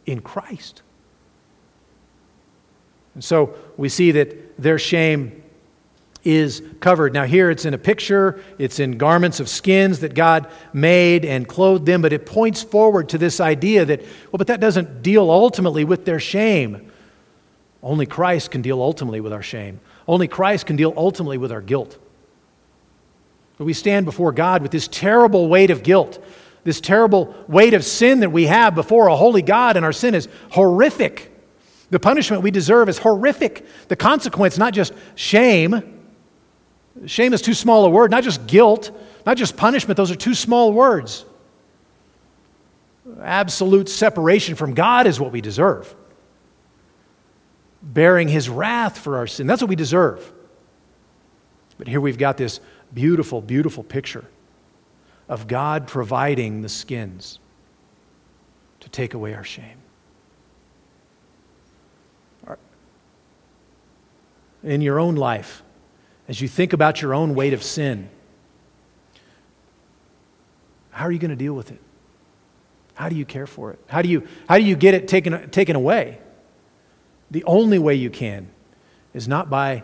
in Christ. And so we see that their shame is covered. Now, here it's in a picture, it's in garments of skins that God made and clothed them, but it points forward to this idea that, well, but that doesn't deal ultimately with their shame. Only Christ can deal ultimately with our shame. Only Christ can deal ultimately with our guilt. But we stand before God with this terrible weight of guilt, this terrible weight of sin that we have before a holy God, and our sin is horrific. The punishment we deserve is horrific. The consequence, not just shame. Shame is too small a word, not just guilt, not just punishment, those are too small words. Absolute separation from God is what we deserve. Bearing his wrath for our sin, that's what we deserve. But here we've got this beautiful, beautiful picture of God providing the skins to take away our shame. In your own life, as you think about your own weight of sin, how are you going to deal with it? How do you care for it? How do you, how do you get it taken, taken away? The only way you can is not by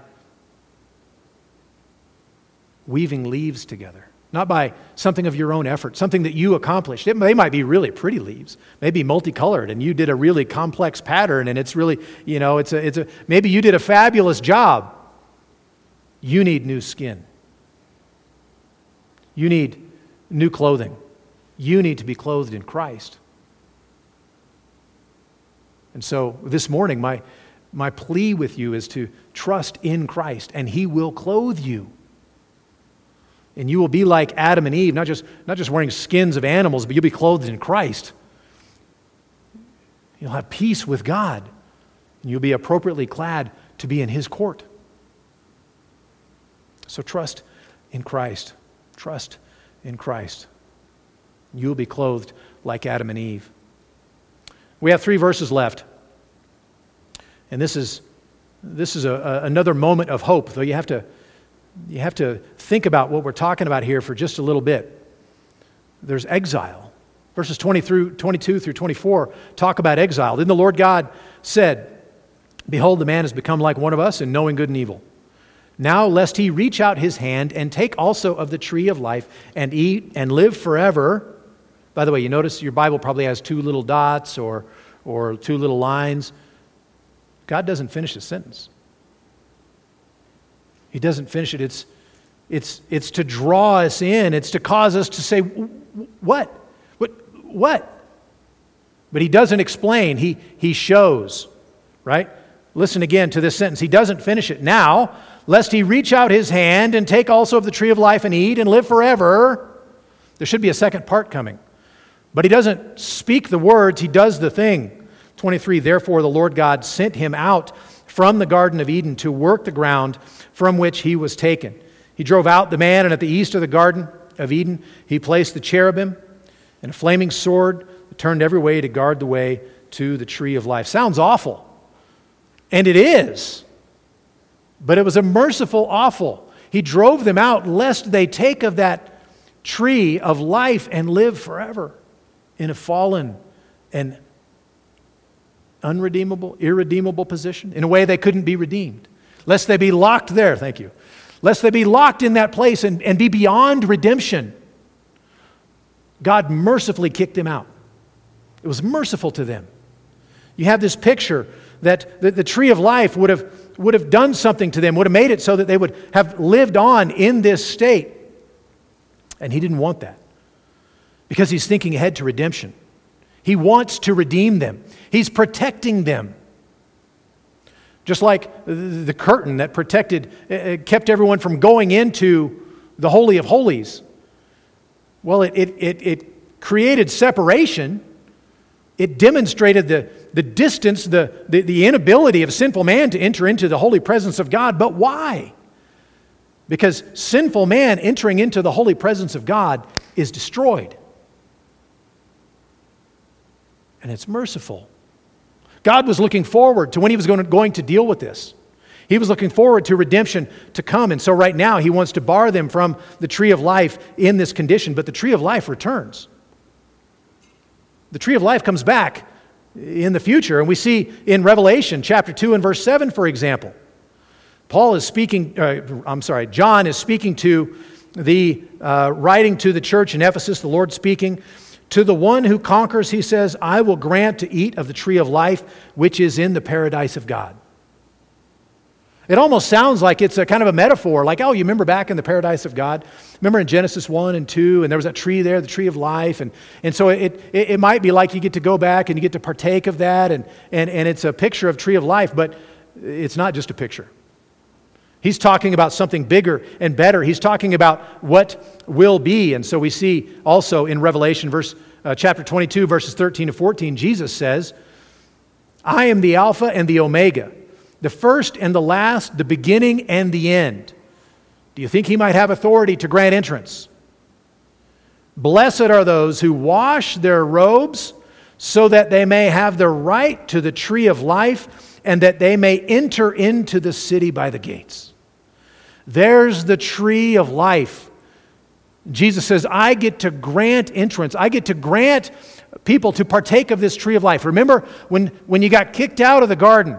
weaving leaves together not by something of your own effort, something that you accomplished. It, they might be really pretty leaves, maybe multicolored, and you did a really complex pattern, and it's really, you know, it's a, it's a, maybe you did a fabulous job. You need new skin. You need new clothing. You need to be clothed in Christ. And so this morning, my, my plea with you is to trust in Christ, and He will clothe you. And you will be like Adam and Eve, not just, not just wearing skins of animals, but you'll be clothed in Christ. You'll have peace with God, and you'll be appropriately clad to be in His court. So trust in Christ. Trust in Christ. You'll be clothed like Adam and Eve. We have three verses left. And this is, this is a, a, another moment of hope, though you have to you have to think about what we're talking about here for just a little bit. there's exile. Verses 20 through 22 through 24 talk about exile. Then the Lord God said, Behold, the man has become like one of us in knowing good and evil. Now, lest he reach out his hand and take also of the tree of life and eat and live forever. By the way, you notice your Bible probably has two little dots or, or two little lines. God doesn't finish the sentence. He doesn't finish it. It's, it's, it's to draw us in, it's to cause us to say, What? What? What? But he doesn't explain, he, he shows, right? Listen again to this sentence. He doesn't finish it. Now, lest he reach out his hand and take also of the tree of life and eat and live forever. There should be a second part coming. But he doesn't speak the words, he does the thing. 23 Therefore, the Lord God sent him out from the Garden of Eden to work the ground from which he was taken. He drove out the man, and at the east of the Garden of Eden, he placed the cherubim and a flaming sword that turned every way to guard the way to the tree of life. Sounds awful. And it is. But it was a merciful awful. He drove them out lest they take of that tree of life and live forever in a fallen and unredeemable, irredeemable position, in a way they couldn't be redeemed. Lest they be locked there, thank you. Lest they be locked in that place and, and be beyond redemption. God mercifully kicked them out. It was merciful to them. You have this picture that the, the tree of life would have, would have done something to them, would have made it so that they would have lived on in this state. And he didn't want that because he's thinking ahead to redemption. He wants to redeem them, he's protecting them. Just like the curtain that protected, uh, uh, kept everyone from going into the Holy of Holies. Well, it, it, it, it created separation. It demonstrated the, the distance, the, the, the inability of sinful man to enter into the holy presence of God. But why? Because sinful man entering into the holy presence of God is destroyed. And it's merciful. God was looking forward to when he was going to, going to deal with this. He was looking forward to redemption to come. And so, right now, he wants to bar them from the tree of life in this condition. But the tree of life returns. The tree of life comes back in the future. And we see in Revelation chapter 2 and verse 7, for example, Paul is speaking, uh, I'm sorry, John is speaking to the, uh, writing to the church in Ephesus, the Lord speaking. To the one who conquers, he says, I will grant to eat of the tree of life, which is in the paradise of God. It almost sounds like it's a kind of a metaphor, like, oh, you remember back in the paradise of God? Remember in Genesis 1 and 2, and there was that tree there, the tree of life. And, and so it, it, it might be like you get to go back and you get to partake of that, and, and, and it's a picture of tree of life, but it's not just a picture. He's talking about something bigger and better. He's talking about what will be. And so we see also in Revelation, verse, uh, chapter 22, verses 13 to 14, Jesus says, I am the Alpha and the Omega, the first and the last, the beginning and the end. Do you think he might have authority to grant entrance? Blessed are those who wash their robes so that they may have the right to the tree of life and that they may enter into the city by the gates. There's the tree of life. Jesus says, I get to grant entrance. I get to grant people to partake of this tree of life. Remember when, when you got kicked out of the garden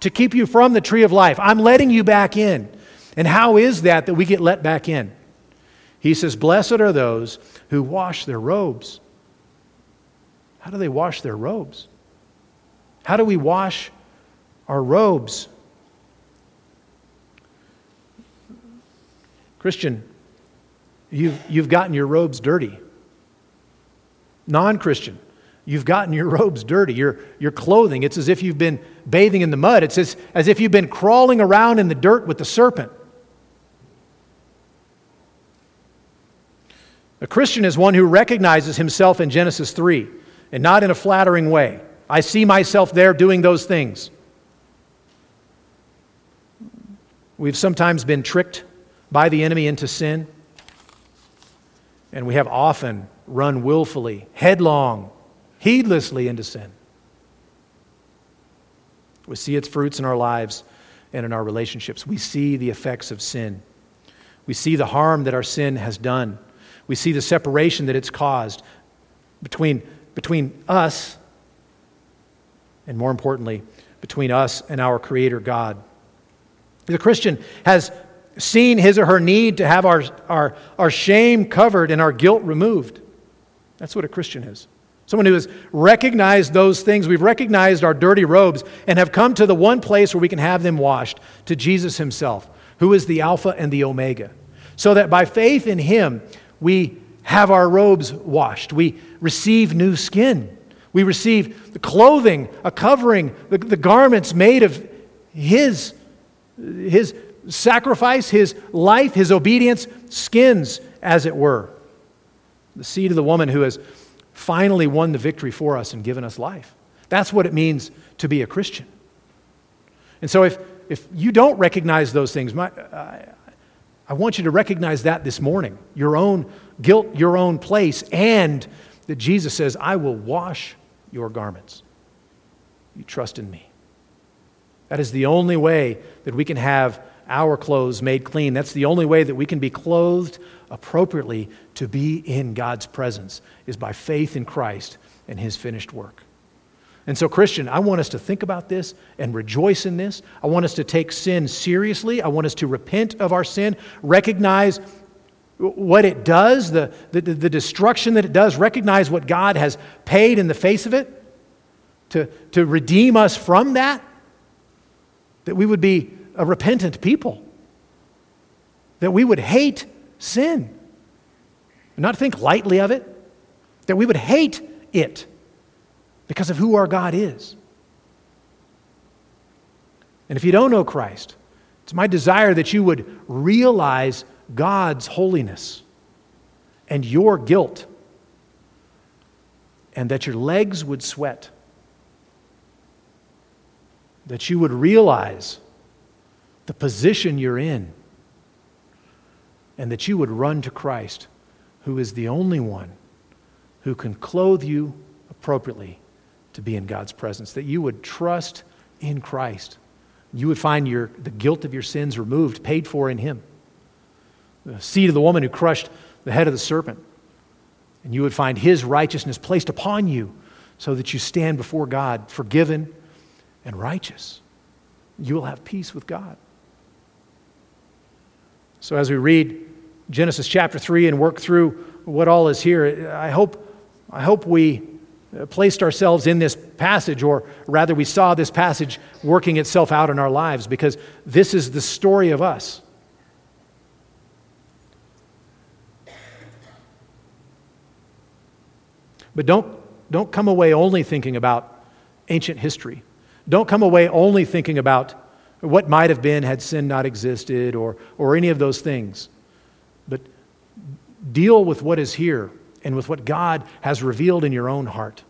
to keep you from the tree of life? I'm letting you back in. And how is that that we get let back in? He says, Blessed are those who wash their robes. How do they wash their robes? How do we wash our robes? Christian, you've, you've gotten your robes dirty. Non Christian, you've gotten your robes dirty. Your, your clothing, it's as if you've been bathing in the mud. It's as, as if you've been crawling around in the dirt with the serpent. A Christian is one who recognizes himself in Genesis 3 and not in a flattering way. I see myself there doing those things. We've sometimes been tricked by the enemy into sin. And we have often run willfully, headlong, heedlessly into sin. We see its fruits in our lives and in our relationships. We see the effects of sin. We see the harm that our sin has done. We see the separation that it's caused between, between us, and more importantly, between us and our Creator God. The Christian has seen his or her need to have our, our, our shame covered and our guilt removed. That's what a Christian is. Someone who has recognized those things. We've recognized our dirty robes and have come to the one place where we can have them washed, to Jesus Himself, who is the Alpha and the Omega. So that by faith in Him, we have our robes washed. We receive new skin. We receive the clothing, a covering, the, the garments made of His, His sacrifice, His life, His obedience, skins, as it were. The seed of the woman who has finally won the victory for us and given us life. That's what it means to be a Christian. And so if, if you don't recognize those things, my, I, I want you to recognize that this morning your own guilt, your own place, and that Jesus says, I will wash your garments. You trust in me. That is the only way that we can have our clothes made clean. That's the only way that we can be clothed appropriately to be in God's presence, is by faith in Christ and his finished work. And so, Christian, I want us to think about this and rejoice in this. I want us to take sin seriously. I want us to repent of our sin, recognize what it does, the, the, the destruction that it does, recognize what God has paid in the face of it to, to redeem us from that, that we would be a repentant people, that we would hate sin, not think lightly of it, that we would hate it because of who our God is. And if you don't know Christ, it's my desire that you would realize God's holiness and your guilt, and that your legs would sweat, that you would realize the position you're in, and that you would run to Christ, who is the only one who can clothe you appropriately to be in God's presence, that you would trust in Christ. You would find your, the guilt of your sins removed, paid for in Him. The seed of the woman who crushed the head of the serpent. And you would find His righteousness placed upon you so that you stand before God forgiven and righteous. You will have peace with God. So, as we read Genesis chapter 3 and work through what all is here, I hope, I hope we placed ourselves in this passage, or rather, we saw this passage working itself out in our lives because this is the story of us. But don't, don't come away only thinking about ancient history. Don't come away only thinking about what might have been had sin not existed or, or any of those things. But deal with what is here and with what God has revealed in your own heart.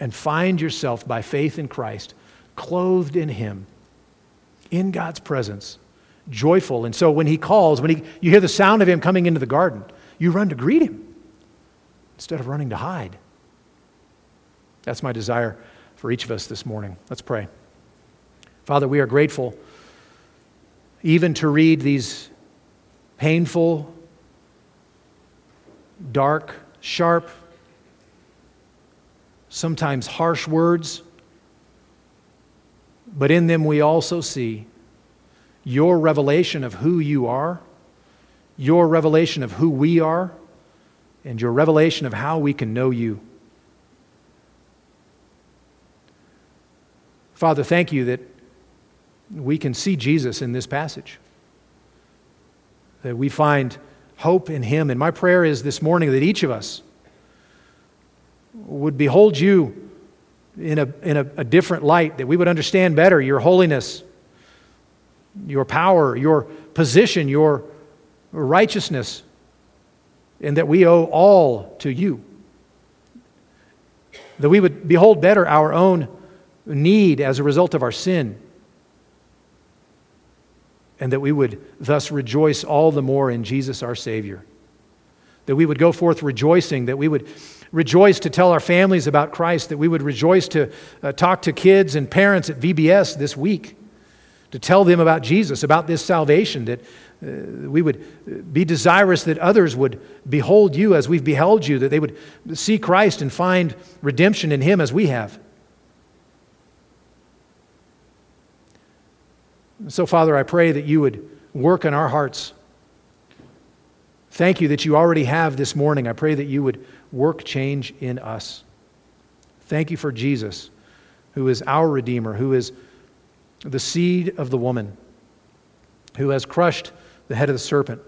And find yourself by faith in Christ, clothed in Him, in God's presence, joyful. And so when He calls, when he, you hear the sound of Him coming into the garden, you run to greet Him instead of running to hide. That's my desire for each of us this morning. Let's pray. Father, we are grateful even to read these painful, dark, sharp, sometimes harsh words, but in them we also see your revelation of who you are, your revelation of who we are, and your revelation of how we can know you. Father, thank you that we can see Jesus in this passage. That we find hope in him. And my prayer is this morning that each of us would behold you in a, in a, a different light, that we would understand better your holiness, your power, your position, your righteousness, and that we owe all to you. That we would behold better our own need as a result of our sin and that we would thus rejoice all the more in Jesus our Savior. That we would go forth rejoicing, that we would rejoice to tell our families about Christ, that we would rejoice to uh, talk to kids and parents at VBS this week, to tell them about Jesus, about this salvation, that uh, we would be desirous that others would behold you as we've beheld you, that they would see Christ and find redemption in him as we have. So, Father, I pray that you would work in our hearts. Thank you that you already have this morning. I pray that you would work change in us. Thank you for Jesus, who is our Redeemer, who is the seed of the woman, who has crushed the head of the serpent,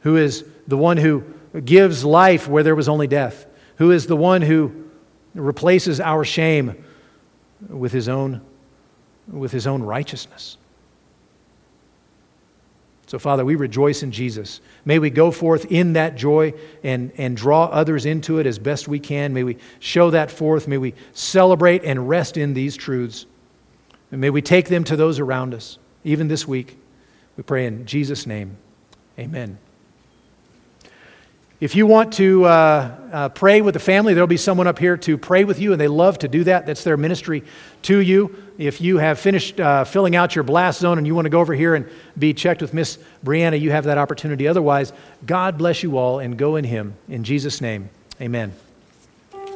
who is the one who gives life where there was only death, who is the one who replaces our shame with his own, with his own righteousness. So, Father, we rejoice in Jesus. May we go forth in that joy and, and draw others into it as best we can. May we show that forth. May we celebrate and rest in these truths. And may we take them to those around us, even this week. We pray in Jesus' name. Amen. If you want to uh, uh, pray with the family, there'll be someone up here to pray with you, and they love to do that. That's their ministry to you. If you have finished uh, filling out your blast zone and you want to go over here and be checked with Miss Brianna, you have that opportunity. Otherwise, God bless you all and go in Him. In Jesus' name, amen.